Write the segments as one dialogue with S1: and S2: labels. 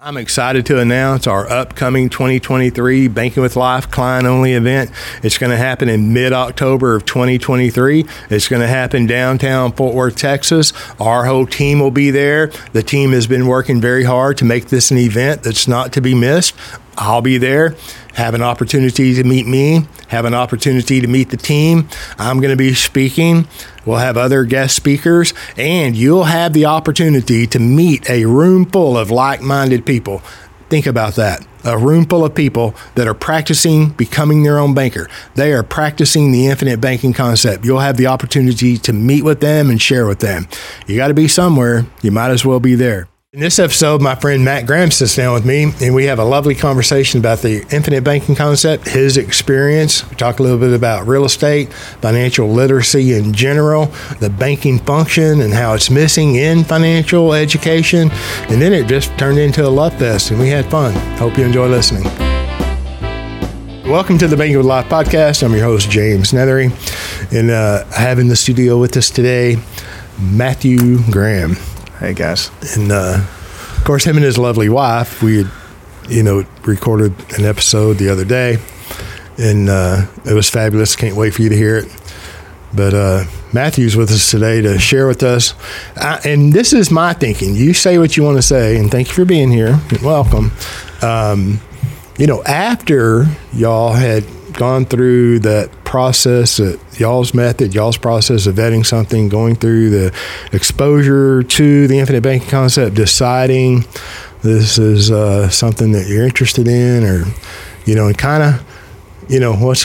S1: I'm excited to announce our upcoming 2023 Banking with Life client only event. It's going to happen in mid October of 2023. It's going to happen downtown Fort Worth, Texas. Our whole team will be there. The team has been working very hard to make this an event that's not to be missed. I'll be there, have an opportunity to meet me, have an opportunity to meet the team. I'm going to be speaking. We'll have other guest speakers, and you'll have the opportunity to meet a room full of like minded people. Think about that. A room full of people that are practicing becoming their own banker. They are practicing the infinite banking concept. You'll have the opportunity to meet with them and share with them. You got to be somewhere. You might as well be there. In this episode, my friend Matt Graham sits down with me, and we have a lovely conversation about the infinite banking concept, his experience. We talk a little bit about real estate, financial literacy in general, the banking function, and how it's missing in financial education. And then it just turned into a love fest, and we had fun. Hope you enjoy listening. Welcome to the Banking with Life podcast. I'm your host, James Neathery, and uh, I have in the studio with us today Matthew Graham.
S2: Hey guys.
S1: And uh, of course, him and his lovely wife, we had, you know, recorded an episode the other day, and uh, it was fabulous. Can't wait for you to hear it. But uh, Matthew's with us today to share with us. I, and this is my thinking. You say what you want to say, and thank you for being here. Welcome. Um, you know, after y'all had gone through that process, uh, y'all's method, y'all's process of vetting something, going through the exposure to the infinite banking concept, deciding this is uh, something that you're interested in, or you know, and kind of, you know, what's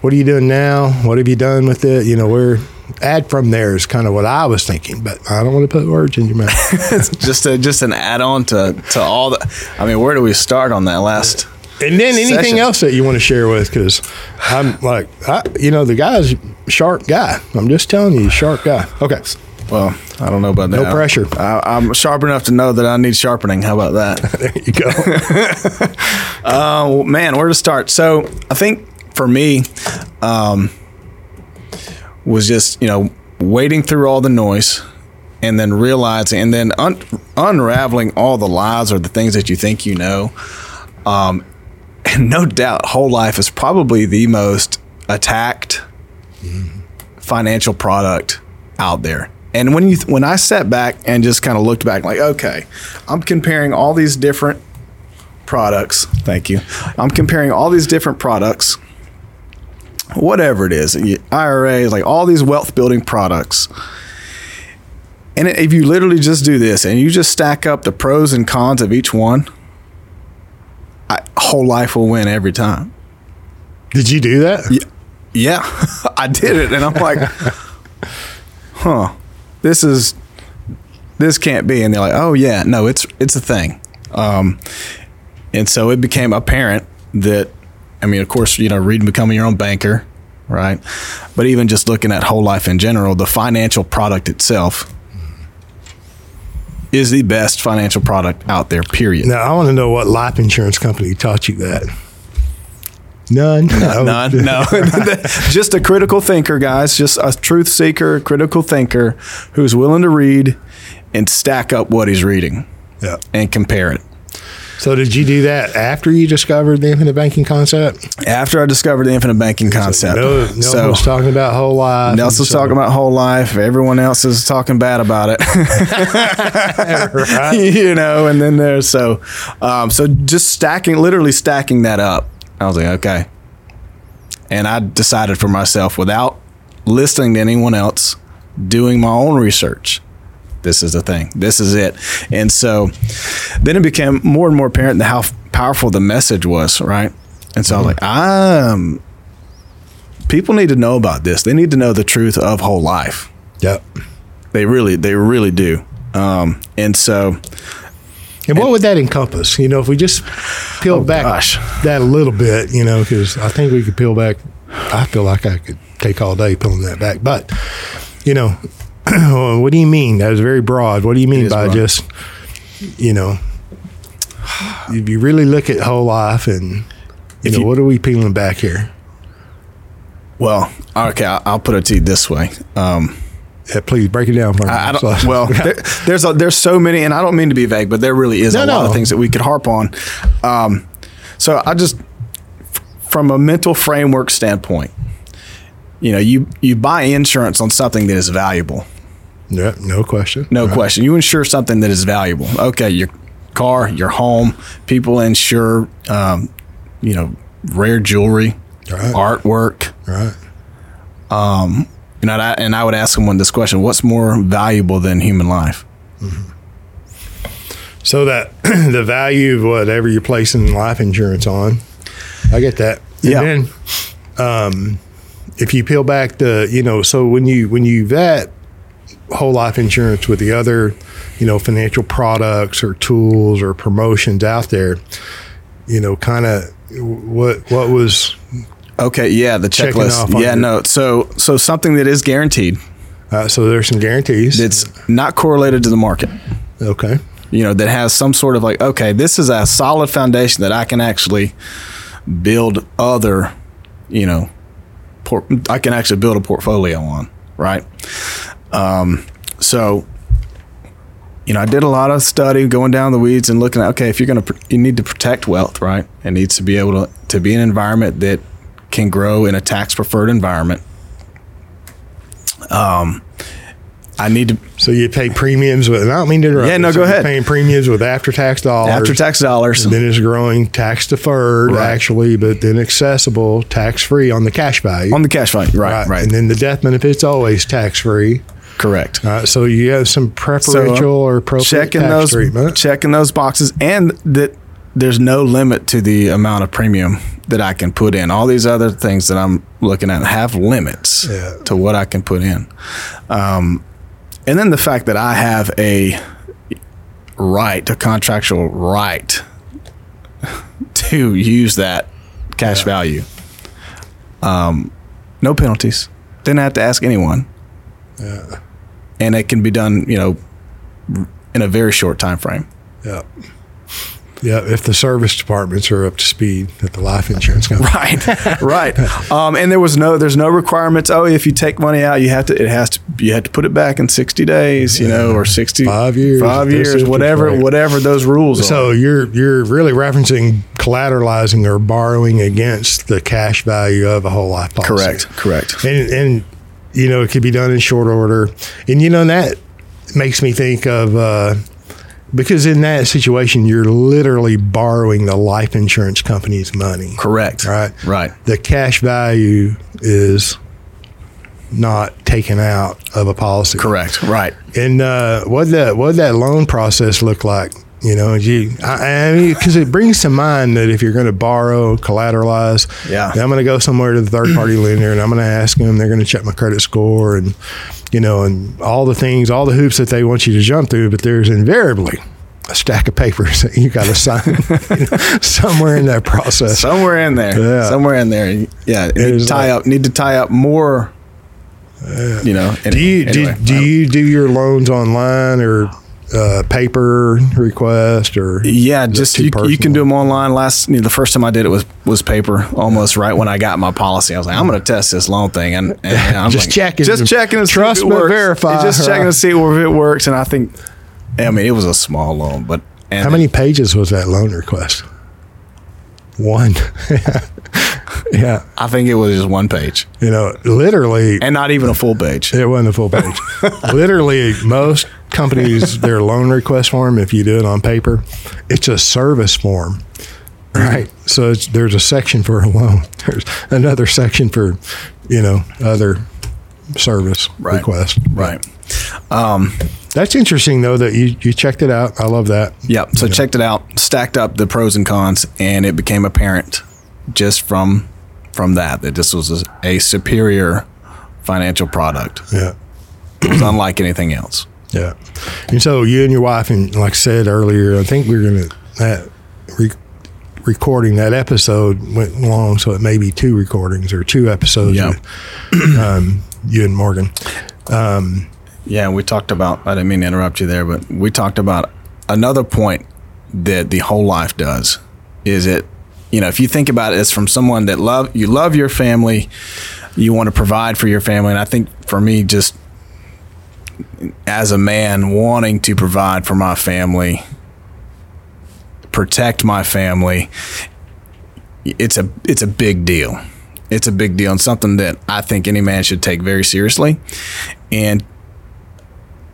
S1: what are you doing now? What have you done with it? You know, where add from there is kind of what I was thinking, but I don't want to put words in your mouth.
S2: just a, just an add on to to all the. I mean, where do we start on that last?
S1: And then anything
S2: session.
S1: else that you want to share with, because I'm like, I, you know, the guy's sharp guy. I'm just telling you, sharp guy. Okay.
S2: Well, I don't know about that.
S1: No pressure.
S2: I, am sharp enough to know that I need sharpening. How about that?
S1: there you
S2: go. uh, man, where to start? So I think for me, um, was just you know wading through all the noise and then realizing and then un- unraveling all the lies or the things that you think you know um, and no doubt, whole life is probably the most attacked mm-hmm. financial product out there. And when you when I sat back and just kind of looked back, like, okay, I'm comparing all these different products. Thank you. I'm comparing all these different products, whatever it is, IRAs, like all these wealth building products. And if you literally just do this and you just stack up the pros and cons of each one, I, whole life will win every time.
S1: Did you do that?
S2: Yeah, yeah I did it, and I'm like, huh, this is this can't be. And they're like, oh yeah, no, it's it's a thing. Um, and so it became apparent that, I mean, of course, you know, reading becoming your own banker, right? But even just looking at whole life in general, the financial product itself is the best financial product out there, period.
S1: Now, I want to know what life insurance company taught you that. None.
S2: No. None. No. just a critical thinker, guys. Just a truth seeker, critical thinker who's willing to read and stack up what he's reading
S1: yeah.
S2: and compare it.
S1: So did you do that after you discovered the infinite banking concept?
S2: After I discovered the infinite banking concept.
S1: No, Nelson so, was talking about whole life.
S2: Nelson was so. talking about whole life. Everyone else is talking bad about it. right. You know, and then there's so um, so just stacking, literally stacking that up. I was like, okay. And I decided for myself without listening to anyone else, doing my own research this is the thing. This is it. And so then it became more and more apparent how powerful the message was, right? And so mm-hmm. I was like, um, people need to know about this. They need to know the truth of whole life.
S1: Yep.
S2: They really, they really do. Um, and so,
S1: and what would that encompass? You know, if we just peel oh back gosh. that a little bit, you know, because I think we could peel back. I feel like I could take all day peeling that back, but you know, what do you mean? That was very broad. What do you mean by broad. just, you know, if you really look at whole life and, you know, you, what are we peeling back here?
S2: Well, okay, I'll put it to you this way. Um,
S1: Yeah, please break it down for me.
S2: I don't,
S1: So-
S2: well, there, there's a, there's so many, and I don't mean to be vague, but there really is
S1: No,
S2: a lot of things that we could harp on. Um, so I just, from a mental framework standpoint, you know, you you buy insurance on something that is valuable.
S1: yeah, no question.
S2: No
S1: Right.
S2: question. You insure something that is valuable. Okay, your car, your home. People insure, um, you know, rare jewelry,
S1: Right.
S2: artwork.
S1: Right.
S2: And I, and I would ask someone this question: What's more valuable than human life?
S1: So that the value of whatever you're placing life insurance on, I get that.
S2: Yeah.
S1: Then, um, if you peel back the, you know, so when you when you vet whole life insurance with the other, you know, financial products or tools or promotions out there, you know, kind of what what was
S2: Okay, yeah, the checklist. Yeah, no. So so something that is guaranteed.
S1: uh, so there's some guarantees.
S2: It's not correlated to the market.
S1: okay.
S2: You know, that has some sort of like, okay, this is a solid foundation that I can actually build other, you know, por- I can actually build a portfolio on, right? Um, so, you know, I did a lot of study going down the weeds and looking at, okay, if you're going to, you need to protect wealth, right? It needs to be able to, to be an environment that can grow in a tax preferred environment. Um, I need to,
S1: So you pay premiums with. I don't mean to interrupt.
S2: Yeah, no.
S1: So
S2: go ahead.
S1: Paying premiums with after tax dollars.
S2: after tax dollars.
S1: And then it's growing tax deferred
S2: Right.
S1: actually, but then accessible tax free on the cash value.
S2: On the cash value, right, right,
S1: And then the death benefit's always tax free.
S2: correct.
S1: Uh, so you have some preferential
S2: So,
S1: or appropriate
S2: checking
S1: tax
S2: those,
S1: treatment.
S2: checking those boxes, and that there's no limit to the amount of premium that I can put in. All these other things that I'm looking at have limits
S1: Yeah.
S2: to what I can put in, um, and then the fact that I have a right, a contractual right to use that cash value. Um, no penalties. Didn't have to ask anyone. And it can be done, you know, in a very short time frame.
S1: Yeah. Yeah, if the service departments are up to speed at the life insurance company.
S2: Right, right. Um, and there was no, there's no requirements. Oh, if you take money out, you have to, it has to, you have to put it back in sixty days, you know, or sixty
S1: Five years,
S2: five years, whatever, whatever those rules
S1: So
S2: are.
S1: you're you're really referencing collateralizing or borrowing against the cash value of a whole life policy.
S2: Correct, correct.
S1: and and you know it could be done in short order and you know that makes me think of uh, because in that situation you're literally borrowing the life insurance company's money
S2: Correct.
S1: right
S2: Right.
S1: the cash value is not taken out of a policy
S2: Correct. Right.
S1: and uh, what that what that loan process look like? You know, you I, I mean, because it brings to mind that if you're going to borrow, collateralize,
S2: Yeah.
S1: I'm going to go somewhere to the third party lender and I'm going to ask them. They're going to check my credit score and you know, and all the things, all the hoops that they want you to jump through. But there's invariably a stack of papers that you got to sign you know, somewhere in that process.
S2: Somewhere in there.
S1: Yeah.
S2: Somewhere in there. Yeah. Need to tie
S1: like-
S2: up. Need to tie up more. you know.
S1: do you
S2: anyway,
S1: do, do you do your loans online or uh, paper request or
S2: Yeah, just you, you can do them online. Last you know, the first time I did it was was paper. Almost right when I got my policy, I was like, I'm going to test this loan thing, and, and I'm
S1: Just
S2: like,
S1: checking.
S2: just checking, to
S1: Trust
S2: see if it works.
S1: verify,
S2: just checking
S1: right.
S2: to see if it works. And I think, I mean, it was a small loan, but and
S1: How many pages was that loan request? One. yeah.
S2: I think it was just one page,
S1: You know, literally,
S2: and not even a full page.
S1: it wasn't a full page. literally, most companies, their loan request form, if you do it on paper, it's a service form. Right. So it's, there's a section for a loan. There's another section for, you know, other service
S2: Right.
S1: request.
S2: Right. Um,
S1: That's interesting, though, that you, you checked it out. I love that.
S2: Yep. So checked it out, stacked up the pros and cons, and it became apparent just from from that that this was a, a superior financial product.
S1: Yeah.
S2: It was unlike anything else.
S1: Yeah. And so you and your wife, and like I said earlier, I think we are going to, that re- recording that episode went long, so it may be two recordings or two episodes
S2: Yeah.
S1: with um, you and Morgan.
S2: Yeah, we talked about. I didn't mean to interrupt you there, but we talked about another point that the whole life does is it. You know, if you think about it, it's from someone that love you love your family, you want to provide for your family, and I think for me, just as a man wanting to provide for my family, protect my family, it's a it's a big deal. It's a big deal and something that I think any man should take very seriously. And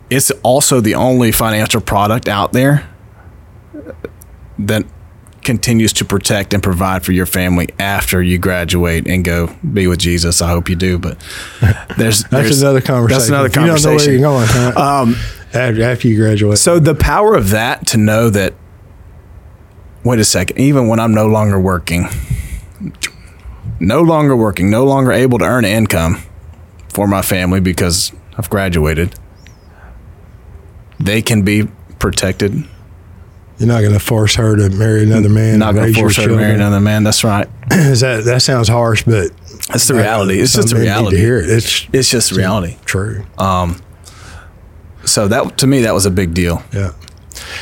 S2: it's also the only financial product out there that continues to protect and provide for your family after you graduate and go be with Jesus. I hope you do, but there's
S1: That's
S2: there's-
S1: another conversation.
S2: That's another
S1: If you don't know where
S2: conversation.
S1: you're going huh?
S2: Um,
S1: after, after you graduate.
S2: so the power of that to know that wait a second, even when I'm no longer working, no longer working, no longer able to earn income for my family because I've graduated, they can be protected.
S1: You're not going to force her to marry another man.
S2: Not going to force her to marry another man. That's right.
S1: Is that that sounds harsh, but
S2: That's the reality. It's just the reality.
S1: To hear it. It's
S2: It's just reality.
S1: true. Um.
S2: So that to me that was a big deal.
S1: Yeah.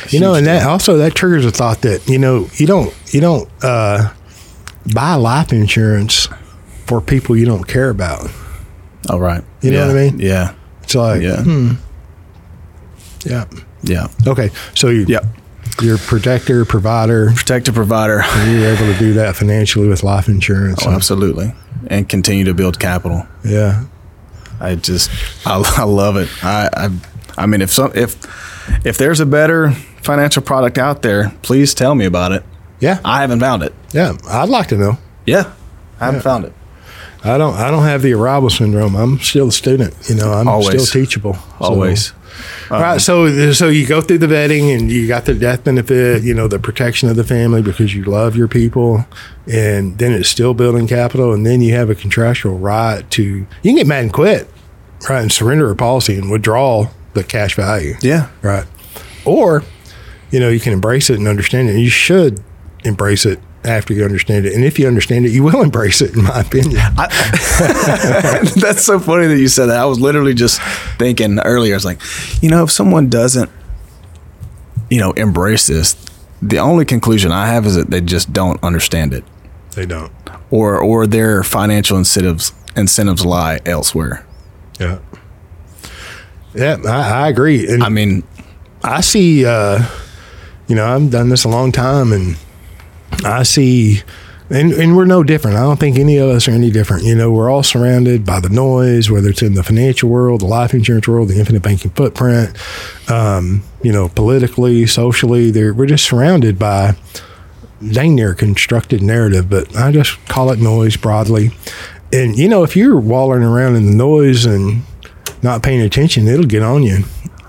S1: You know, and that also that triggers a thought that you know you don't you don't uh, buy life insurance for people you don't care about.
S2: All right.
S1: You know what I mean?
S2: Yeah.
S1: It's like,
S2: Yeah.
S1: hmm, yeah,
S2: Yeah.
S1: okay. So you,
S2: Yep.
S1: You're protector, provider.
S2: protector, provider.
S1: Are You're able to do that financially with life insurance.
S2: Oh, absolutely. And continue to build capital.
S1: yeah,
S2: I just I, I love it. I, I I mean if some if if there's a better financial product out there, please tell me about it.
S1: yeah,
S2: I haven't found it.
S1: yeah. I'd like to know.
S2: Yeah. I haven't found it.
S1: I don't. I don't have the arrival syndrome. I'm still a student. You know, I'm
S2: Always.
S1: still teachable. So-
S2: Always.
S1: All right, so so you go through the vetting and you got the death benefit, you know, the protection of the family because you love your people, and then it's still building capital, and then you have a contractual right to you can get mad and quit, right, and surrender a policy and withdraw the cash value,
S2: Yeah.
S1: right, or you know you can embrace it and understand it. And you should embrace it after you understand it, and if you understand it, you will embrace it, in my opinion.
S2: That's so funny that you said that. I was literally just thinking earlier. I was like, you know, if someone doesn't, you know, embrace this, the only conclusion I have is that they just don't understand it,
S1: they don't.
S2: or or their financial incentives incentives lie elsewhere.
S1: Yeah. Yeah, I, I agree. And
S2: I mean,
S1: I see, uh, you know, I've done this a long time, and I see, and, and we're no different. I don't think any of us are any different. You know, we're all surrounded by the noise, whether it's in the financial world, the life insurance world, the infinite banking footprint, um, you know, politically, socially. We're just surrounded by dang near constructed narrative, but I just call it noise broadly. And, you know, if you're wallowing around in the noise and not paying attention, it'll get on you.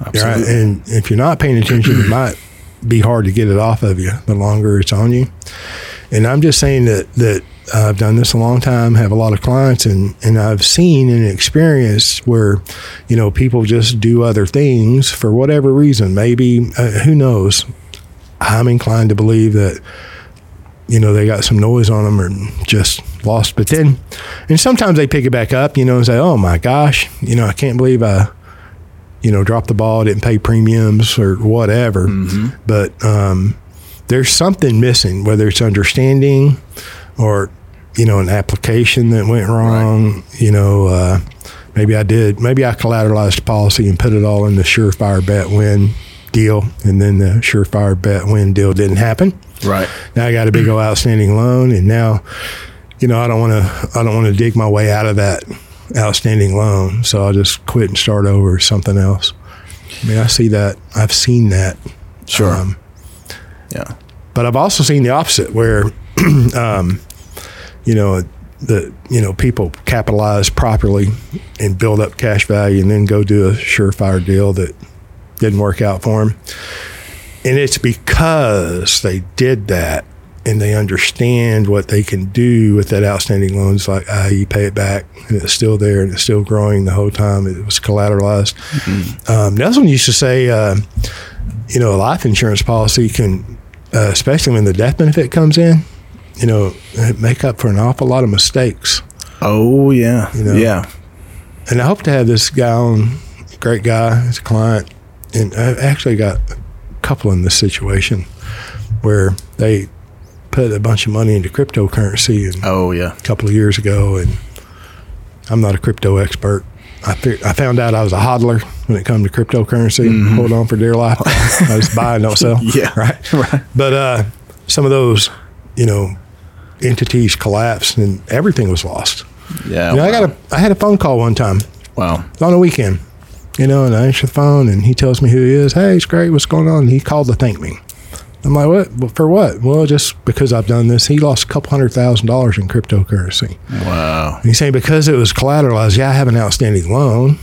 S2: Absolutely.
S1: Right? And if you're not paying attention, it might be hard to get it off of you the longer it's on you. And I'm just saying that that I've done this a long time, have a lot of clients, and and I've seen and experienced where, you know, people just do other things for whatever reason. Maybe uh, who knows. I'm inclined to believe that you know, they got some noise on them or just lost. But then, and sometimes they pick it back up, you know, and say, oh my gosh, you know, I can't believe I, you know, dropped the ball, didn't pay premiums or whatever. But um, there's something missing, whether it's understanding or, you know, an application that went wrong, you know, uh, maybe I did, maybe I collateralized policy and put it all in the surefire bet win deal. And then the surefire bet win deal didn't happen
S2: right.
S1: now I got a big old outstanding loan, and now, you know, I don't want to, I don't want to dig my way out of that outstanding loan. So I'll just quit and start over something else. I mean, I see that. I've seen that.
S2: Sure.
S1: Um,
S2: yeah.
S1: but I've also seen the opposite, where, um, you know, the you know people capitalize properly and build up cash value, and then go do a surefire deal that didn't work out for them. And it's because they did that and they understand what they can do with that outstanding loan. It's like, ah, you pay it back and it's still there and it's still growing the whole time it was collateralized. Um, Nelson used to say, uh, you know, a life insurance policy can, uh, especially when the death benefit comes in, you know, make up for an awful lot of mistakes.
S2: Oh yeah.
S1: know.
S2: yeah.
S1: And I hope to have this guy on, great guy, he's a client. And I've actually got a couple in this situation where they put a bunch of money into cryptocurrency and
S2: Oh yeah.
S1: a couple of years ago, and I'm not a crypto expert. I, fi- I found out I was a hodler when it comes to cryptocurrency. Hold on for dear life. I just buy and don't sell.
S2: Mm-hmm. Yeah.
S1: right.
S2: Right.
S1: But uh, some of those, you know, entities collapsed and everything was lost.
S2: Yeah.
S1: You know, I got a I had a phone call one time
S2: wow.
S1: on a weekend, you know, and I answer the phone and he tells me who he is. Hey, it's great. What's going on? And he called to thank me. I'm like, what? Well, For what? Well, just because I've done this. He lost a couple hundred thousand dollars in cryptocurrency.
S2: Wow.
S1: And he's saying because it was collateralized, yeah, I have an outstanding loan,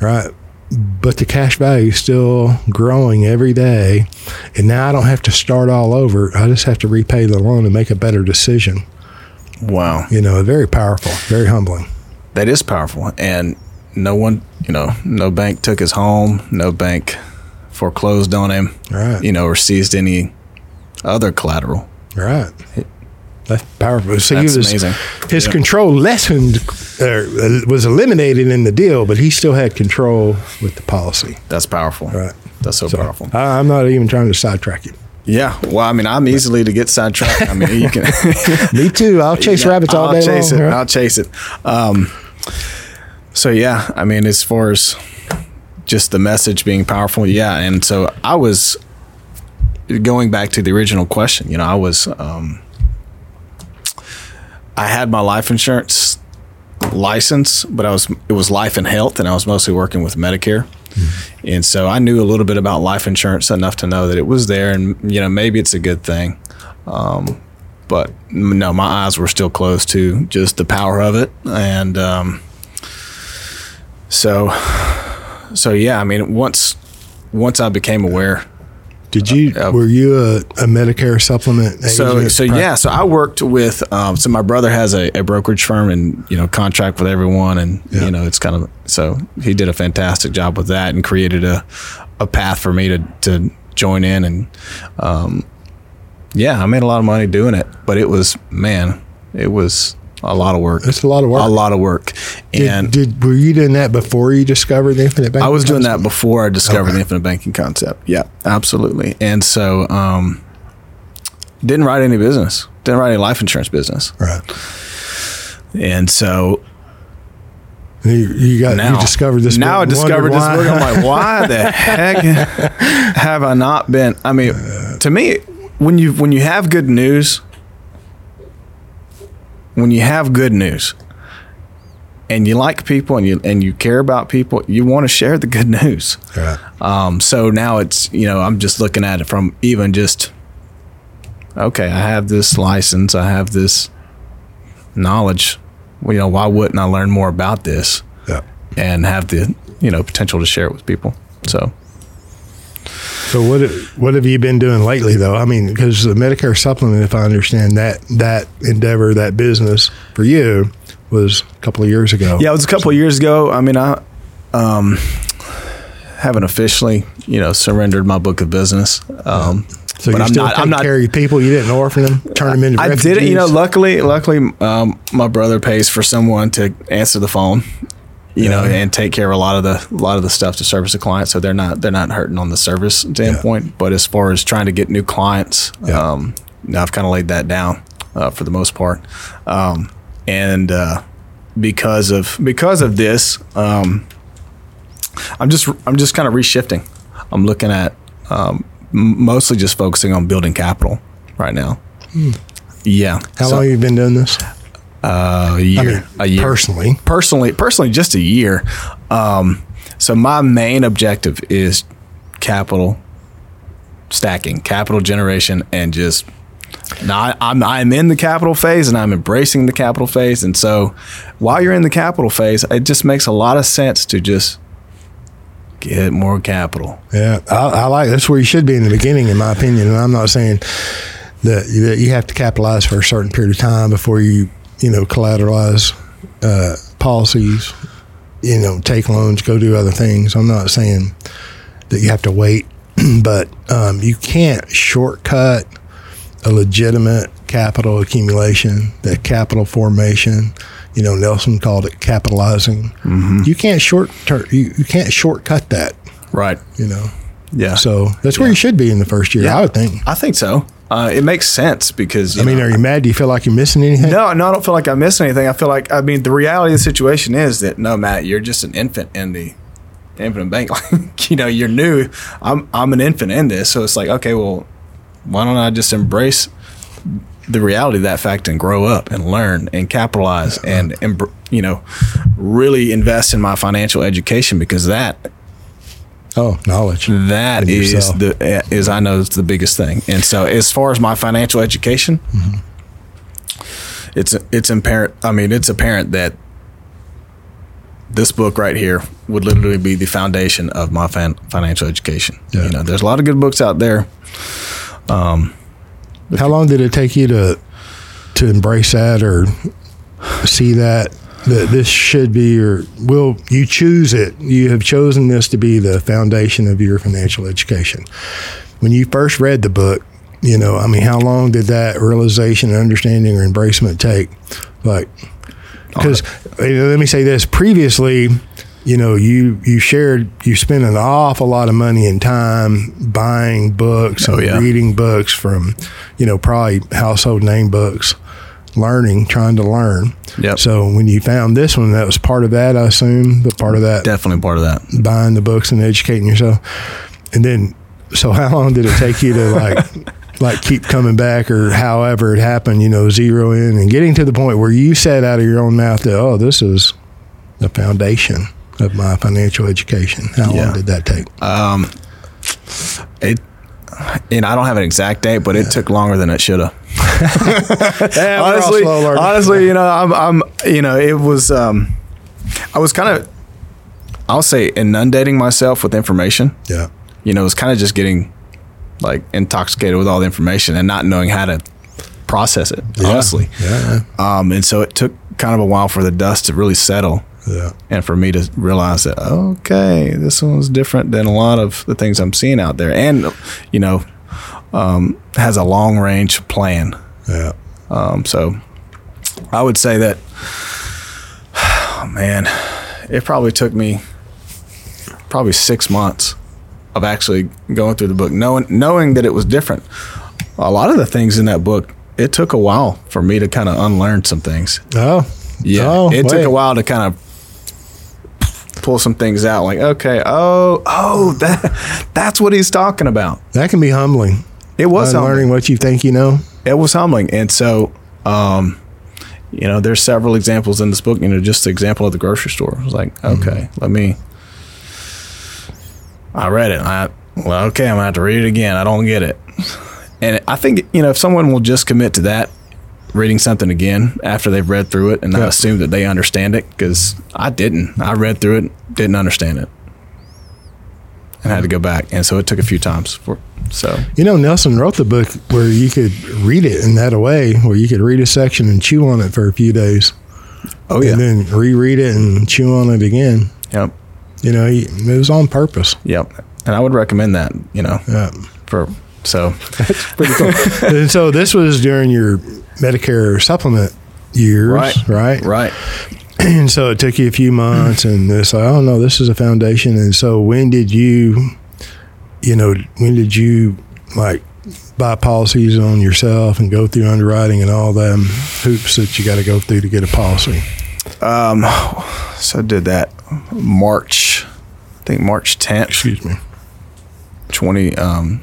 S1: right? But the cash value is still growing every day. And now I don't have to start all over. I just have to repay the loan and make a better decision.
S2: Wow.
S1: You know, very powerful, very humbling.
S2: That is powerful. And no one, you know, no bank took his home, no bank foreclosed on him,
S1: Right.
S2: you know, or seized any other collateral.
S1: Right. That's powerful. So
S2: That's
S1: he was,
S2: amazing.
S1: His
S2: Yeah.
S1: control lessened, or uh, was eliminated in the deal, but he still had control with the policy.
S2: That's powerful.
S1: Right.
S2: That's so,
S1: So
S2: powerful.
S1: I, I'm not even trying to sidetrack you.
S2: Yeah. Well, I mean, I'm easily to get sidetracked. I mean, you can.
S1: Me too. I'll chase
S2: Yeah,
S1: rabbits all
S2: I'll
S1: day
S2: chase
S1: long.
S2: it.
S1: right?
S2: I'll chase it. Um, so yeah, I mean, as far as just the message being powerful, yeah. And so I was going back to the original question. You know, I was um, I had my life insurance license, but I was it was life and health, and I was mostly working with Medicare. And so I knew a little bit about life insurance enough to know that it was there, and you know maybe it's a good thing. Um, but no, my eyes were still closed to just the power of it, and um, so so yeah. I mean, once once I became aware
S1: Did you?
S2: Uh,
S1: were you a, a Medicare supplement?
S2: so
S1: agent?
S2: so yeah so i worked with um, so my brother has a, a brokerage firm and you know contract with everyone and
S1: Yeah.
S2: you know it's kind of so he did a fantastic job with that and created a a path for me to to join in and um yeah i made a lot of money doing it but it was man it was a lot of work
S1: It's a lot of work.
S2: a lot of work
S1: Did,
S2: and
S1: did were you doing that before you discovered the infinite banking?
S2: I was doing that before I discovered
S1: Okay.
S2: the infinite banking concept. Yeah, absolutely. And so, um, didn't write any business, didn't write any life insurance business.
S1: Right.
S2: And so
S1: You, you got
S2: now
S1: you discovered this.
S2: Now I discovered this
S1: why.
S2: book. I'm like, why the heck have I not been? I mean, to me, when you when you have good news, when you have good news, and you like people and you and you care about people, you want to share the good news.
S1: Right.
S2: Um, so now it's you know I'm just looking at it from even just okay, I have this license, I have this knowledge. Well, you know, why wouldn't I learn more about this
S1: Yeah.
S2: and have the you know potential to share it with people? So
S1: So what what have you been doing lately though? I mean, because the Medicare supplement, if I understand that that endeavor, that business for you was a couple of years ago.
S2: yeah, it was a couple of years ago. I mean, I um, haven't officially you know surrendered my book of business. Um,
S1: So
S2: but
S1: you're
S2: I'm
S1: still
S2: not.
S1: taking
S2: I'm not.
S1: care of people. You didn't orphan them, turn them into
S2: I
S1: refugees.
S2: did it. You know, luckily, luckily, um, my brother pays for someone to answer the phone. You know, and take care of a lot of the a lot of the stuff to service the client, so they're not they're not hurting on the service standpoint. But as far as trying to get new clients,
S1: Yeah.
S2: um, now I've kind of laid that down uh, for the most part, um, and uh, because of because of this, um, I'm just I'm just kind of reshifting. I'm looking at um, mostly just focusing on building capital right now. Yeah.
S1: Hmm. How
S2: So,
S1: long have you been doing this?
S2: Uh, a year.
S1: I mean,
S2: a year.
S1: personally.
S2: Personally, personally, just a year. Um, so my main objective is capital stacking, capital generation, and just now I'm I'm in the capital phase and I'm embracing the capital phase. And so while you're in the capital phase, it just makes a lot of sense to just get more capital.
S1: Yeah, I, I like that's where you should be in the beginning, in my opinion. And I'm not saying that, that you have to capitalize for a certain period of time before you, you know, collateralize uh, policies, you know, take loans, go do other things. I'm not saying that you have to wait, but um, you can't shortcut a legitimate capital accumulation, that capital formation. You know, Nelson called it capitalizing. You can't short you, you can't shortcut that.
S2: Right.
S1: You know,
S2: Yeah.
S1: so that's where you should be in the first year,
S2: Yeah.
S1: I would think.
S2: I think so. Uh, it makes sense because
S1: I mean,
S2: know-
S1: are you mad? Do you feel like you're missing anything?
S2: No, no, I don't feel like I'm missing anything. I feel like I mean the reality of the situation is that no, Matt, you're just an infant in the infinite bank. Like, you know, you're new. I'm I'm an infant in this, so it's like, okay, well, why don't I just embrace the reality of that fact and grow up and learn and capitalize and, embr you know, really invest in my financial education because that
S1: Oh, knowledge.
S2: That is
S1: yourself.
S2: the is I know it's the biggest thing. And so as far as my financial education,
S1: Mm-hmm.
S2: it's it's apparent. I mean, it's apparent that this book right here would literally be the foundation of my fan, financial education.
S1: Yeah.
S2: You know, there's a lot of good books out there.
S1: Um, How long did it take you to to embrace that or see that that this should be your will you choose it? You have chosen this to be the foundation of your financial education. When you first read the book, you know, I mean, how long did that realization, and understanding, or embracement take? Like, because uh, let me say this: previously, you know, you you shared you spent an awful lot of money and time buying books
S2: Oh,
S1: and
S2: yeah.
S1: reading books from, you know, probably household name books, learning, trying to learn.
S2: Yep.
S1: So when you found this one, that was part of that, I assume, but part of that
S2: Definitely part of that.
S1: buying the books and educating yourself. And then, so how long did it take you to like, like keep coming back or however it happened, you know, zero in and getting to the point where you said out of your own mouth that, oh, this is the foundation of my financial education. How
S2: Yeah.
S1: long did that take?
S2: Um, it, and I don't have an exact date, but it took longer than it should have.
S1: Yeah,
S2: honestly, honestly, you know, I'm, I'm, you know, it was, um, I was kind of, I'll say, inundating myself with information.
S1: yeah.
S2: You know, it was kind of just getting like intoxicated with all the information and not knowing how to process it. Honestly,
S1: Yeah.
S2: um, and so it took kind of a while for the dust to really settle.
S1: Yeah.
S2: And for me to realize that, okay, this one's different than a lot of the things I'm seeing out there. And, you know, um, has a long range plan.
S1: Yeah.
S2: Um, so I would say that, oh, man, it probably took me probably six months of actually going through the book, knowing knowing that it was different. A lot of the things in that book, it took a while for me to kind of unlearn some things.
S1: Oh.
S2: Yeah,
S1: Oh,
S2: it took a while to kind of pull some things out. Like, okay, oh, oh, that that's what he's talking about.
S1: That can be humbling.
S2: It was
S1: Uh,
S2: humbling.
S1: learning what you think you know.
S2: it was humbling. And so, um, you know, there's several examples in this book. You know, just the example of the grocery store. I was like, okay, let me. I read it. I well, okay, I'm gonna have to read it again. I don't get it. And I think you know, if someone will just commit to that, reading something again after they've read through it, and
S1: Yeah.
S2: assume that they understand it, because I didn't. I read through it, didn't understand it, and had to go back. And so it took a few times for. So
S1: You know, Nelson wrote the book where you could read it in that way, where you could read a section and chew on it for a few days,
S2: oh yeah,
S1: and then reread it and chew on it again.
S2: yep,
S1: You know, he, it was on purpose.
S2: yep. And I would recommend that. You know,
S1: Yeah.
S2: for so that's
S1: Pretty cool. and so this was during your Medicare supplement years,
S2: Right.
S1: right?
S2: right.
S1: And so it took you a few months, and it's like, oh no, this is a foundation. And so when did you, you know, when did you like buy policies on yourself and go through underwriting and all them hoops that you got to go through to get a policy?
S2: Um, So I did that March, I think March tenth,
S1: Excuse me.
S2: twenty. Um,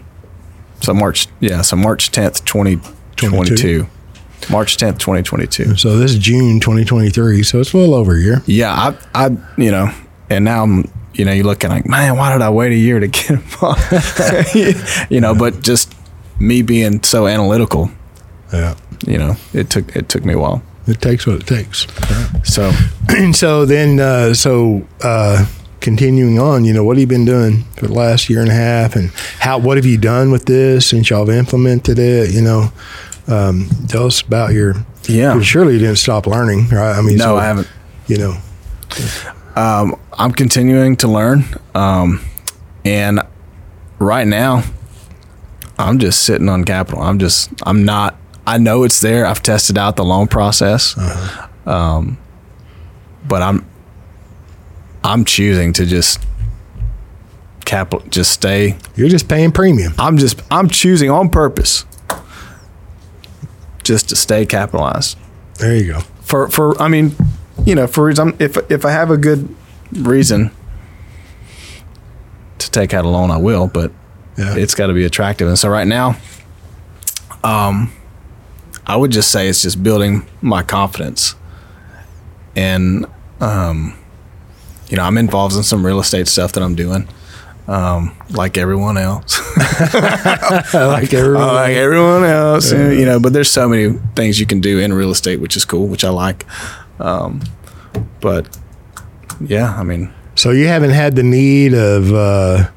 S2: so March, yeah, so March tenth, twenty twenty two. March tenth, twenty twenty two.
S1: So this is June 2023, so it's a little over a year.
S2: Yeah, I, I, you know, and now I'm, you know, you look at like, man, why did I wait a year to get him? you know, but just me being so analytical,
S1: Yeah.
S2: you know, it took it took me a while.
S1: It takes what it takes.
S2: So
S1: And so then, uh, so uh, continuing on, you know, what have you been doing for the last year and a half, and how? What have you done with this since y'all have implemented it? You know, um, tell us about your.
S2: Yeah.
S1: Surely you didn't stop learning, right? I mean,
S2: no,
S1: so,
S2: I haven't.
S1: You know,
S2: Um, I'm continuing to learn, um, and right now, I'm just sitting on capital. I'm just, I'm not. I know it's there. I've tested out the loan process, um, but I'm, I'm choosing to just capital, just stay.
S1: you're just paying premium.
S2: I'm just, I'm choosing on purpose, just to stay capitalized
S1: There you go.
S2: for for I mean, you know, for reason if if I have a good reason, to take out a loan, I will, but
S1: Yeah.
S2: it's got to be attractive. And so right now, um, I would just say it's just building my confidence, and um, you know, I'm involved in some real estate stuff that I'm doing, um, like everyone else.
S1: like everyone.
S2: Uh, like everyone else, and, you know. But there's so many things you can do in real estate, which is cool, which I like. Um, but yeah, I mean,
S1: So you haven't had the need of uh,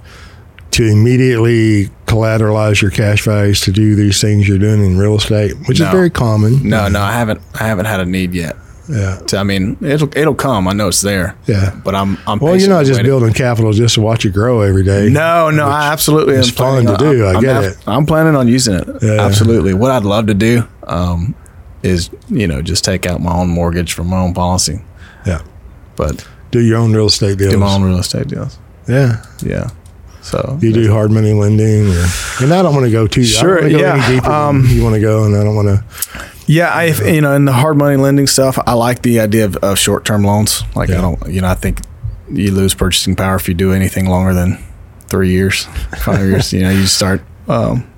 S1: to immediately collateralize your cash values to do these things you're doing in real estate, which
S2: No.
S1: is very common.
S2: no, no, I haven't, I haven't had a need yet.
S1: Yeah.
S2: To, I mean, it'll it'll come. I know it's there.
S1: Yeah.
S2: But I'm I'm.
S1: Well, you're not just
S2: waiting.
S1: building capital just to watch it grow every day.
S2: No, no, I absolutely. planning
S1: fun to do, I
S2: I'm,
S1: get
S2: I'm,
S1: it.
S2: I'm planning on using it.
S1: Yeah.
S2: Absolutely. What I'd love to do um, is, you know, just take out my own mortgage from my own policy,
S1: Yeah.
S2: but
S1: Do your own real estate deals.
S2: do my own real estate deals.
S1: Yeah.
S2: Yeah. So
S1: You do hard money lending, or, and I don't want to go too.
S2: Sure,
S1: I don't go
S2: yeah.
S1: Any deeper
S2: Um,
S1: you want to go, and I don't want to.
S2: Yeah, I, you know, in the hard money lending stuff, I like the idea of, of short term loans. Like,
S1: Yeah.
S2: I don't, you know, I think you lose purchasing power if you do anything longer than three years, five years. You know, you start. Um,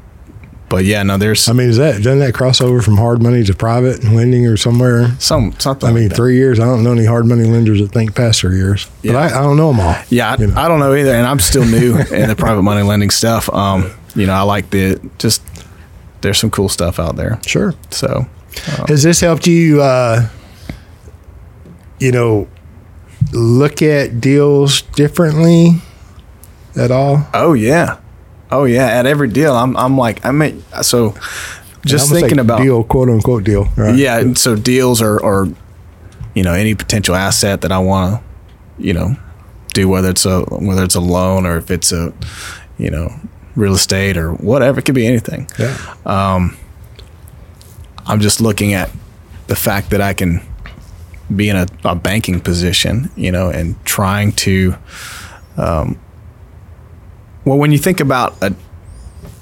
S2: but yeah, no, there's
S1: I mean, is that doesn't that cross over from hard money to private lending or somewhere?
S2: some something.
S1: I mean,
S2: like
S1: three years. I don't know any hard money lenders that think past three years,
S2: Yeah.
S1: but I, I don't know them all.
S2: Yeah, I,
S1: you know.
S2: I don't know either, and I'm still new in the private money lending stuff. Um, you know, I like the just there's some cool stuff out there.
S1: Sure.
S2: So
S1: Has this helped you, uh, you know, look at deals differently at all?
S2: Oh yeah, oh yeah. At every deal, I'm I'm like I mean, so just thinking about
S1: deal, quote unquote deal. Right?
S2: yeah. and So deals are, or you know any potential asset that I want to you know do whether it's a whether it's a loan or if it's a you know real estate or whatever it could be anything.
S1: Yeah.
S2: I'm just looking at the fact that I can be in a, a banking position, you know, and trying to, um, well, when you think about a,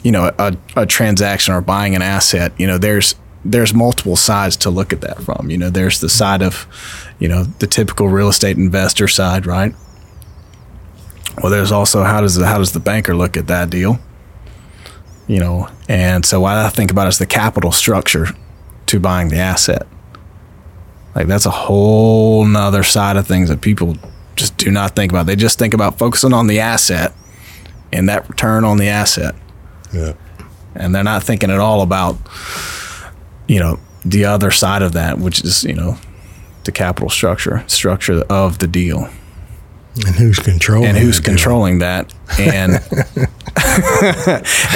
S2: you know, a, a transaction or buying an asset, you know, there's there's multiple sides to look at that from. You know, there's the side of, you know, the typical real estate investor side, right? Well, there's also how does the, how does the banker look at that deal? You know, and so what I think about is the capital structure to buying the asset. Like that's a whole nother side of things that people just do not think about. They just think about focusing on the asset and that return on the asset.
S1: Yeah.
S2: And they're not thinking at all about, you know, the other side of that, which is, you know, the capital structure, structure of the deal
S1: And who's controlling?
S2: and who's controlling that and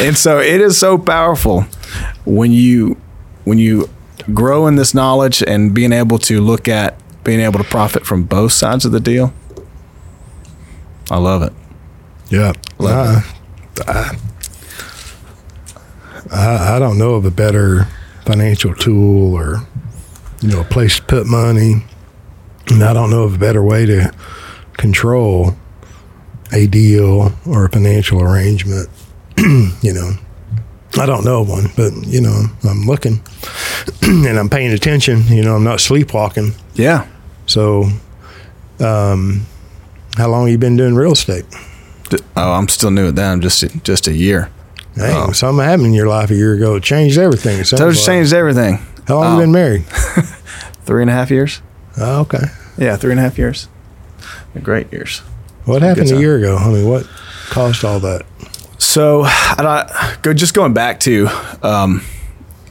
S2: and so it is so powerful when you when you grow in this knowledge and being able to look at being able to profit from both sides of the deal i love it
S1: Yeah.
S2: Love
S1: I, I, I don't know of a better financial tool or, you know, a place to put money. And I don't know of a better way to control a deal or a financial arrangement. you know, I don't know one, but, you know, I'm looking and I'm paying attention. You know, I'm not sleepwalking.
S2: yeah
S1: So, um, how long you been doing real estate?
S2: Oh i'm still new at that i'm just just a year
S1: Hey,
S2: Oh.
S1: something happened in your life a year ago. It changed everything. It
S2: totally changed everything
S1: How long
S2: Oh.
S1: you been married?
S2: three and a half years
S1: Oh, okay.
S2: yeah three and a half years great years
S1: What happened a year ago? I mean, what caused all that?
S2: So, I, go just going back to um,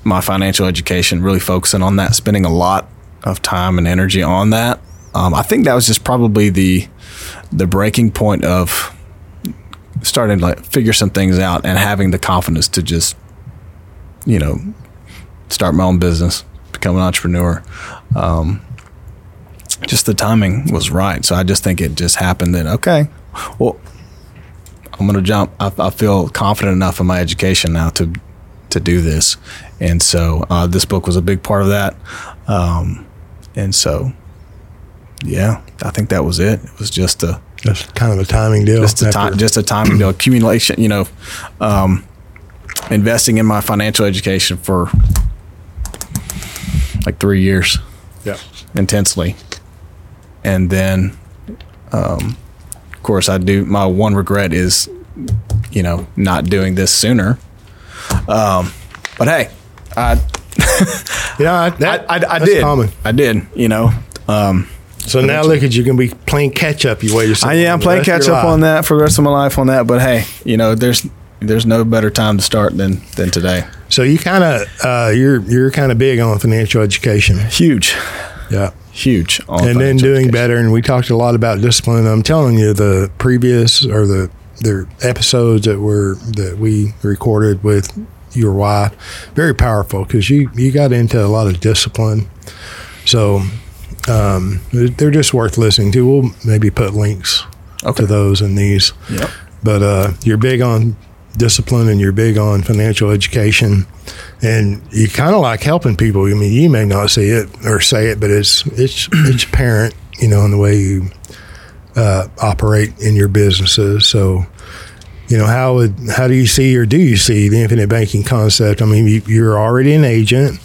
S2: my financial education, really focusing on that, spending a lot of time and energy on that. Um, I think that was just probably the the breaking point of starting to like figure some things out and having the confidence to just, you know, start my own business, become an entrepreneur. Um, just the timing was right. So I just think it just happened that okay, well, I'm gonna jump. I, I feel confident enough in my education now to to do this, and so uh, this book was a big part of that. Um, and so, yeah, I think that was it. It was just a
S1: Just kind of a timing deal.
S2: just a time, just a timing deal, accumulation. You know, um, investing in my financial education for like three years
S1: Yeah.
S2: intensely, and then, um, of course, I do. My one regret is you know, not doing this sooner. Um, but hey, I,
S1: Yeah, that,
S2: I, I, I did.
S1: common.
S2: I did. You know. Um,
S1: So now look at you, going to be playing catch up. You wait yourself.
S2: I, yeah, I'm playing catch up
S1: life.
S2: on that for the rest of my life on that. But hey, you know, there's there's no better time to start than than today.
S1: So you kind of uh, you're you're kind of big on financial education.
S2: Huge,
S1: Yeah.
S2: Huge. on
S1: and then doing
S2: education.
S1: better. And we talked a lot about discipline. I'm telling you, the previous or the the episodes that were that we recorded with your wife, very powerful because you you got into a lot of discipline. So um, they're just worth listening to. We'll maybe put links
S2: Okay.
S1: to those in these.
S2: Yep.
S1: But uh, you're big on discipline and you're big on financial education, and you kind of like helping people. I mean, you may not see it or say it, but it's it's it's apparent, you know, in the way you uh, operate in your businesses. So, you know, how would how do you see or do you see the infinite banking concept? I mean, you, you're already an agent.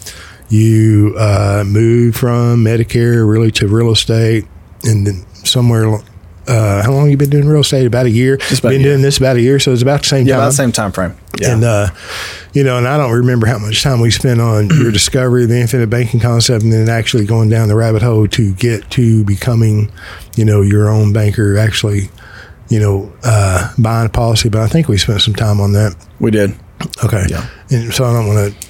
S1: You uh, moved from Medicare really to real estate, and then somewhere. Uh, how long you been doing real estate? About a year.
S2: Just about a
S1: been
S2: year.
S1: doing this about a year, so it's about the same
S2: Yeah,
S1: time.
S2: about the same time frame. Yeah.
S1: And uh, you know, and I don't remember how much time we spent on your discovery of the infinite banking concept, and then actually going down the rabbit hole to get to becoming, you know, your own banker. Actually, you know, uh, buying a policy. But I think we spent some time on that.
S2: we did.
S1: Okay.
S2: Yeah.
S1: And so I don't want to,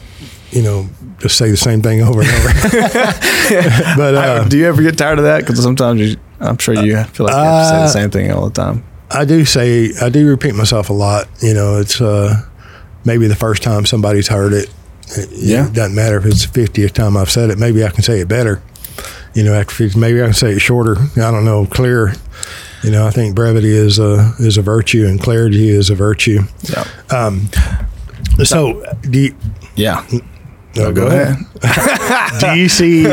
S1: you know, just say the same thing over and over. but uh,
S2: do you ever get tired of that? Because sometimes you, I'm sure you feel like you have to say
S1: Uh,
S2: the same thing all the time.
S1: I do say I do repeat myself a lot. You know, it's uh, maybe the first time somebody's heard it. It,
S2: Yeah.
S1: it doesn't matter if it's the fiftieth time I've said it. Maybe I can say it better. You know, after 50, maybe I can say it shorter. I don't know, clearer. You know, I think brevity is a is a virtue and clarity is a virtue.
S2: Yeah.
S1: So, do you,
S2: Yeah.
S1: no,
S2: go ahead.
S1: do you see?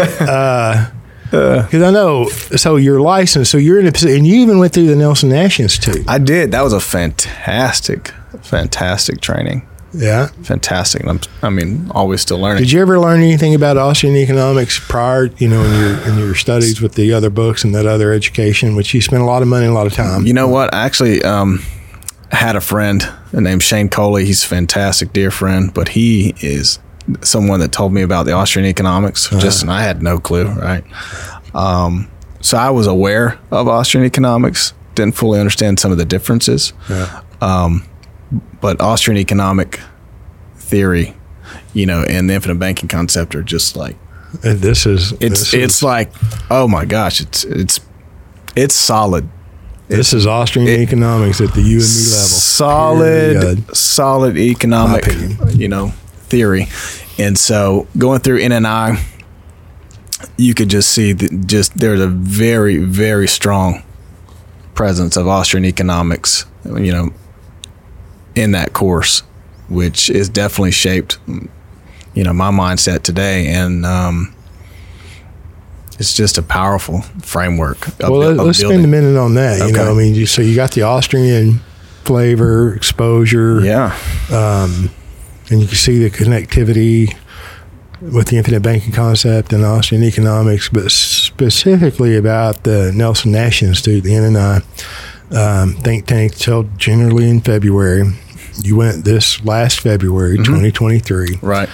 S1: Because I know, so you're licensed, so you're in a position, and you even went through the Nelson Nash Institute.
S2: I did. That was a fantastic, fantastic training.
S1: Yeah.
S2: Fantastic. I'm, I mean, always still learning.
S1: Did you ever learn anything about Austrian economics prior, you know, in your in your studies with the other books and that other education, which you spent a lot of money a lot of time?
S2: You know what? I actually um, had a friend named Shane Coley. He's a fantastic, dear friend, but he is someone that told me about the Austrian economics. Just and I had no clue, right? Um, so I was aware of Austrian economics, didn't fully understand some of the differences,
S1: Yeah.
S2: but Austrian economic theory, you know, and the infinite banking concept are just like
S1: And this is
S2: it's
S1: this
S2: it's
S1: is,
S2: like oh my gosh, it's it's it's solid.
S1: this is Austrian economics at the you and me level.
S2: solid solid economic you know theory and so going through nni you could just see that just there's a very very strong presence of austrian economics you know in that course which is definitely shaped you know my mindset today and um it's just a powerful framework of,
S1: Well, let's spend a minute on that. You know,
S2: Okay.
S1: I mean, you, so you got the Austrian flavor, exposure,
S2: yeah
S1: and you can see the connectivity with the infinite banking concept and Austrian economics, but specifically about the Nelson Nash Institute, the NNI um, think tank, held generally in February. You went this last February,
S2: Mm-hmm.
S1: 2023,
S2: right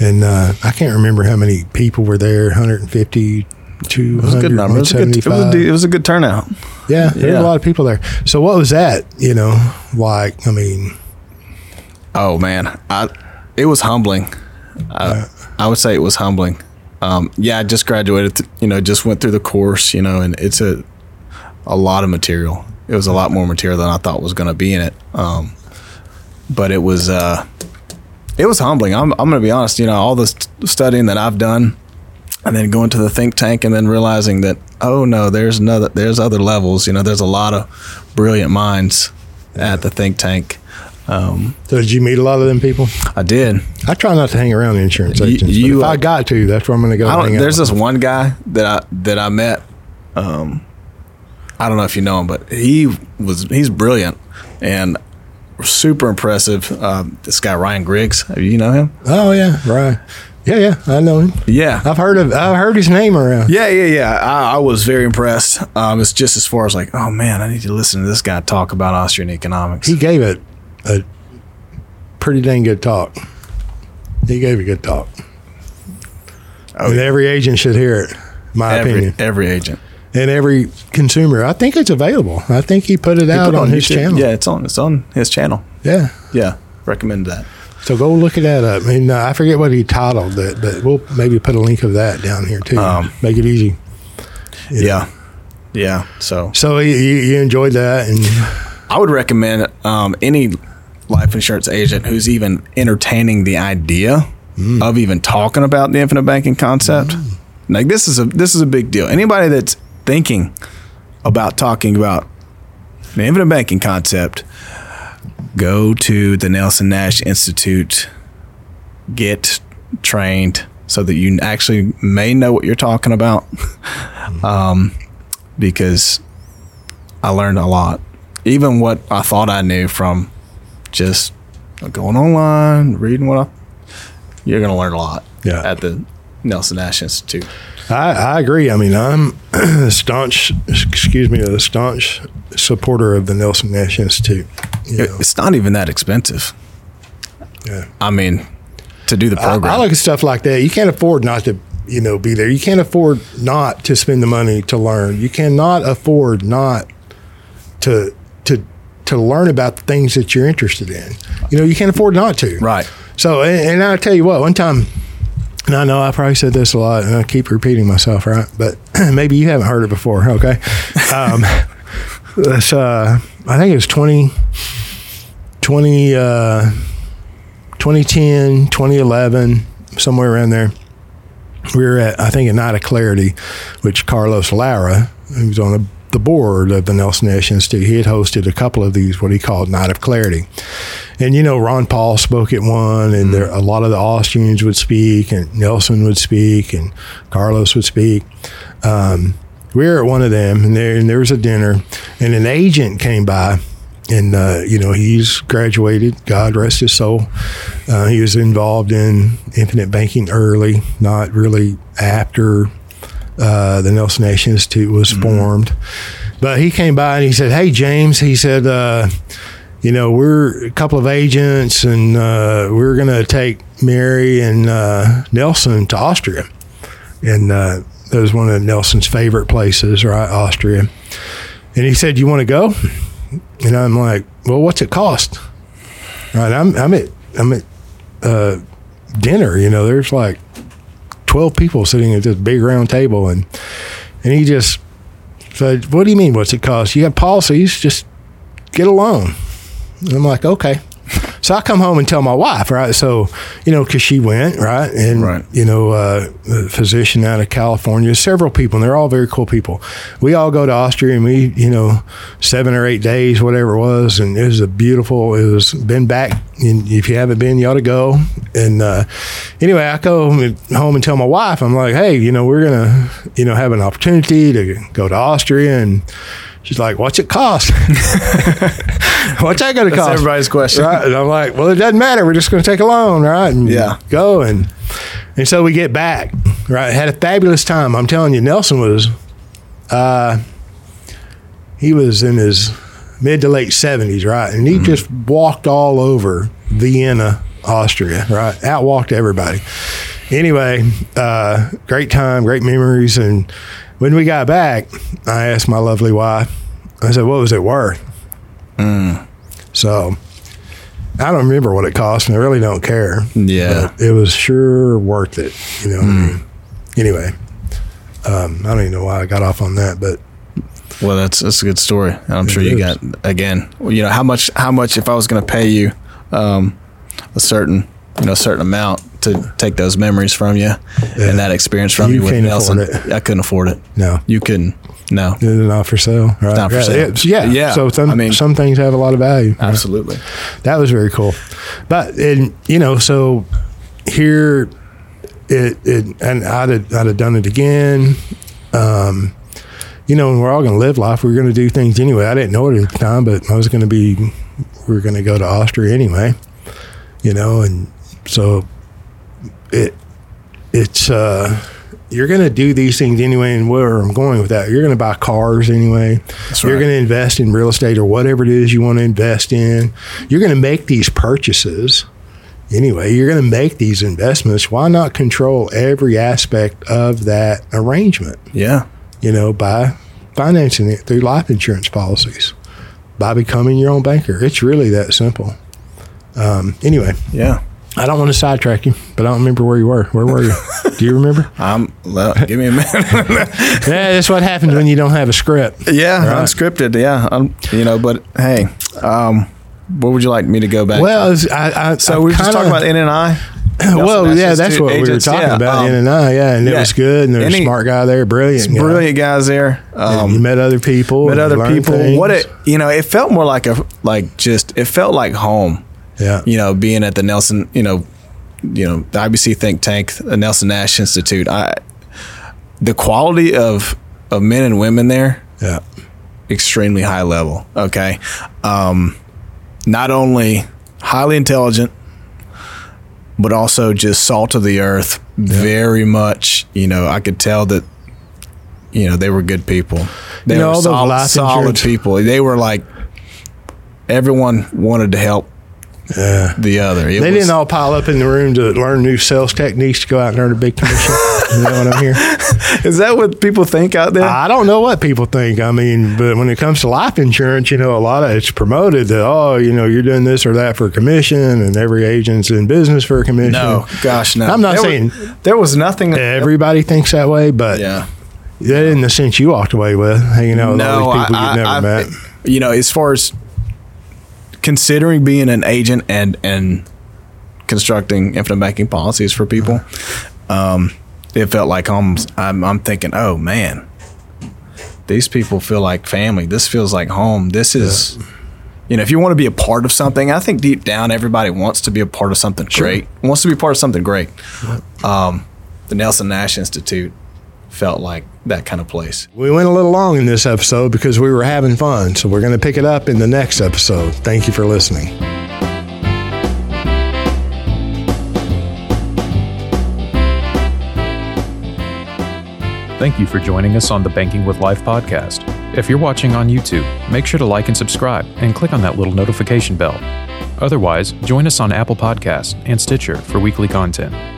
S1: and uh, I can't remember how many people were there 150, 200,
S2: It was a good number. It was a good, it, was a, it was a good turnout.
S1: Yeah, there were a lot of people there. So, what was that? You know, like, I mean,
S2: Oh man, I it was humbling. I, I would say it was humbling. Um, yeah, I just graduated. th- you know, just went through the course. You know, and it's a a lot of material. It was a lot more material than I thought was going to be in it. Um, but it was uh, it was humbling. I'm I'm going to be honest. You know, all the st- studying that I've done, and then going to the think tank, and then realizing that oh no, there's another, there's other levels. You know, there's a lot of brilliant minds at the think tank. Um,
S1: so did you meet a lot of them people?
S2: I did.
S1: I try not to hang around insurance agents.
S2: you,
S1: but if
S2: uh,
S1: I got to, that's where I'm going to go.
S2: I don't,
S1: out
S2: there's this one guy that I that I met. Um, I don't know if you know him, but he was he's brilliant and super impressive. Um, this guy Ryan Griggs, you know him?
S1: Oh yeah, right. Yeah, yeah, I know him.
S2: Yeah.
S1: I've heard of. I've heard his name around.
S2: Yeah, yeah, yeah. I, I was very impressed. Um, it's just as far as like, oh man, I need to listen to this guy talk about Austrian economics.
S1: He gave it a pretty dang good talk. He gave a good talk.
S2: Oh, yeah.
S1: every agent should hear it. My
S2: every
S1: opinion.
S2: every agent.
S1: And every consumer. I think it's available. I think he put it
S2: He
S1: out
S2: put it
S1: on, his
S2: YouTube.
S1: channel.
S2: Yeah, it's on. It's on his channel.
S1: Yeah.
S2: Yeah, recommend that.
S1: So go look at that up. I mean, uh, I forget what he titled it, but we'll maybe put a link of that down here too.
S2: Um,
S1: Make it easy.
S2: Yeah, yeah. So
S1: So you, you you enjoyed that, and
S2: I would recommend um, any life insurance agent who's even entertaining the idea of even talking about the infinite banking concept. Like this is a this is a big deal. Anybody that's thinking about talking about the infinite banking concept, go to the Nelson Nash Institute, get trained so that you actually may know what you're talking about. um, because I learned a lot. Even what I thought I knew from just going online, reading what I, you're going to learn a lot
S1: Yeah.
S2: at the Nelson Nash Institute.
S1: I, I agree. I mean, I'm a staunch, excuse me, a staunch supporter of the Nelson Nash Institute. You know,
S2: It's not even that expensive.
S1: yeah.
S2: I mean, to do the
S1: I,
S2: program.
S1: I look at stuff like that. You can't afford not to, you know, be there. You can't afford not to spend the money to learn. You cannot afford not to to learn about the things that you're interested in. You know, you can't afford not to.
S2: right.
S1: So, and, and I tell you what, one time, and I know I probably said this a lot, and I keep repeating myself, right? But maybe you haven't heard it before, okay? Um, it's, uh, I think it was 20, 20, uh, 2010, 2011, somewhere around there. We were at, I think, a Night of Clarity, which Carlos Lara, who's on the, the board of the Nelson Nash Institute, he had hosted a couple of these, what he called Night of Clarity. And you know, Ron Paul spoke at one, and there a lot of the Austrians would speak, and Nelson would speak, and Carlos would speak. Um, we were at one of them, and there and there was a dinner, and an agent came by, and uh, you know he's graduated. God rest his soul. Uh, he was involved in infinite banking early, not really after uh, the Nelson Nash Institute was formed. But he came by and he said, "Hey James," he said. Uh, you know, we're a couple of agents, and uh, we're going to take Mary and uh, Nelson to Austria. And uh, that was one of Nelson's favorite places, right? Austria. And he said, "You want to go?" And I'm like, "Well, what's it cost?" Right? I'm I'm at I'm at uh, dinner. You know, there's like twelve people sitting at this big round table, and and he just said, "What do you mean? What's it cost? You have policies? Just get a loan." And I'm like, okay. So I come home and tell my wife, right? So, you know, because she went, right? And,
S2: Right.
S1: you know, uh, the physician out of California, several people, and they're all very cool people. We all go to Austria and we, you know, seven or eight days, whatever it was. And it was a beautiful, it was been back. And if you haven't been, you ought to go. And uh, anyway, I go home and, home and tell my wife, I'm like, hey, you know, we're going to, you know, have an opportunity to go to Austria. And she's like, what's it cost? what's that going to cost?
S2: everybody's question.
S1: Right. And I'm like, well, it doesn't matter. We're just going to take a loan, right? And
S2: Yeah.
S1: go. And, and so we get back, right? Had a fabulous time. I'm telling you, Nelson was, uh, he was in his mid to late 70s, right? And he just walked all over Vienna, Austria, right? Outwalked everybody. Anyway, uh, great time, great memories. And when we got back, I asked my lovely wife, I said, what was it worth? So I don't remember what it cost, and I really don't care.
S2: Yeah.
S1: It was sure worth it. You know what I mean? Anyway, um, I don't even know why I got off on that, but
S2: Well, that's that's a good story, and I'm
S1: It
S2: sure you got again. You know how much how much if I was going to pay you um, a certain you know certain amount to take those memories from you and that experience from
S1: You
S2: you, with Nelson,
S1: it.
S2: I couldn't afford it.
S1: no,
S2: You couldn't. No,
S1: it's not for sale. Right?
S2: not for
S1: Yeah,
S2: sale.
S1: it's- yeah,
S2: Yeah,
S1: So some,
S2: I mean-
S1: some things have a lot of value.
S2: absolutely.
S1: That was very cool. But and you know, so here it, it and I'd have, I'd have done it again. Um, you know, and we're all going to live life. We are going to do things anyway. I didn't know it at the time, but I was going to be. We're going to go to Austria anyway. You know, and so it it's uh, you're going to do these things anyway. And where I'm going with that, you're going to buy cars anyway. You're going to invest in real estate or whatever it is you want to invest in. You're going to make these purchases anyway. You're going to make these investments. Why not control every aspect of that arrangement?
S2: Yeah.
S1: You know, by financing it through life insurance policies, by becoming your own banker. It's really that simple. Um, anyway,
S2: Yeah.
S1: I don't want to sidetrack you, but I don't remember where you were. Where were you? Do you remember?
S2: I'm. Well, give me a minute.
S1: yeah, that's what happens when you don't have a script.
S2: yeah,
S1: Right.
S2: unscripted. Yeah, um, you know. But hey, um, what would you like me to go back?
S1: Well,
S2: to?
S1: it's- I, I,
S2: so we were just
S1: kinda-
S2: talking about N and I.
S1: Well, yeah, that's what we were talking
S2: yeah,
S1: about.
S2: um,
S1: in and I, yeah, and it was good. And there was a smart guy there, brilliant, guy.
S2: Brilliant guys there. Um,
S1: you met other people,
S2: met other people.
S1: things.
S2: What it, you know, it felt more like a like just it felt like home.
S1: Yeah,
S2: You know, being at the Nelson, you know, you know, the IBC think tank, the Nelson Nash Institute. I the quality of of men and women there
S1: yeah,
S2: extremely high level. Okay, um, not only highly intelligent, but also just salt of the earth. Very much, you know, I could tell that. You know, they were good people. They
S1: You know,
S2: were solid, solid people. They were like everyone wanted to help
S1: yeah.
S2: the other. It
S1: They
S2: was-
S1: didn't all pile up in the room to learn new sales techniques to go out and earn a big commission. Is that what I'm hearing?
S2: Is that what people think out there?
S1: I don't know what people think. I mean, but when it comes to life insurance, you know, a lot of it's promoted that oh, you know, you're doing this or that for a commission, and every agent's in business for a commission.
S2: no, gosh, no.
S1: I'm not
S2: There
S1: saying
S2: was, there was nothing.
S1: everybody thinks that way, but
S2: yeah.
S1: that in the sense you walked away with hanging out with all these people you've never
S2: I-
S1: met.
S2: You know, as far as considering being an agent and and constructing infinite banking policies for people, um, it felt like home. I'm, I'm thinking, oh man, these people feel like family. This feels like home. This is. You know, if you want to be a part of something, I think deep down everybody wants to be a part of something great. Wants to be part of something great. Um, the Nelson Nash Institute felt like that kind of place.
S1: We went a little long in this episode because we were having fun, so we're going to pick it up in the next episode. Thank you for listening.
S3: Thank you for joining us on the Banking with Life podcast. If you're watching on YouTube, make sure to like and subscribe and click on that little notification bell. Otherwise, join us on Apple Podcasts and Stitcher for weekly content.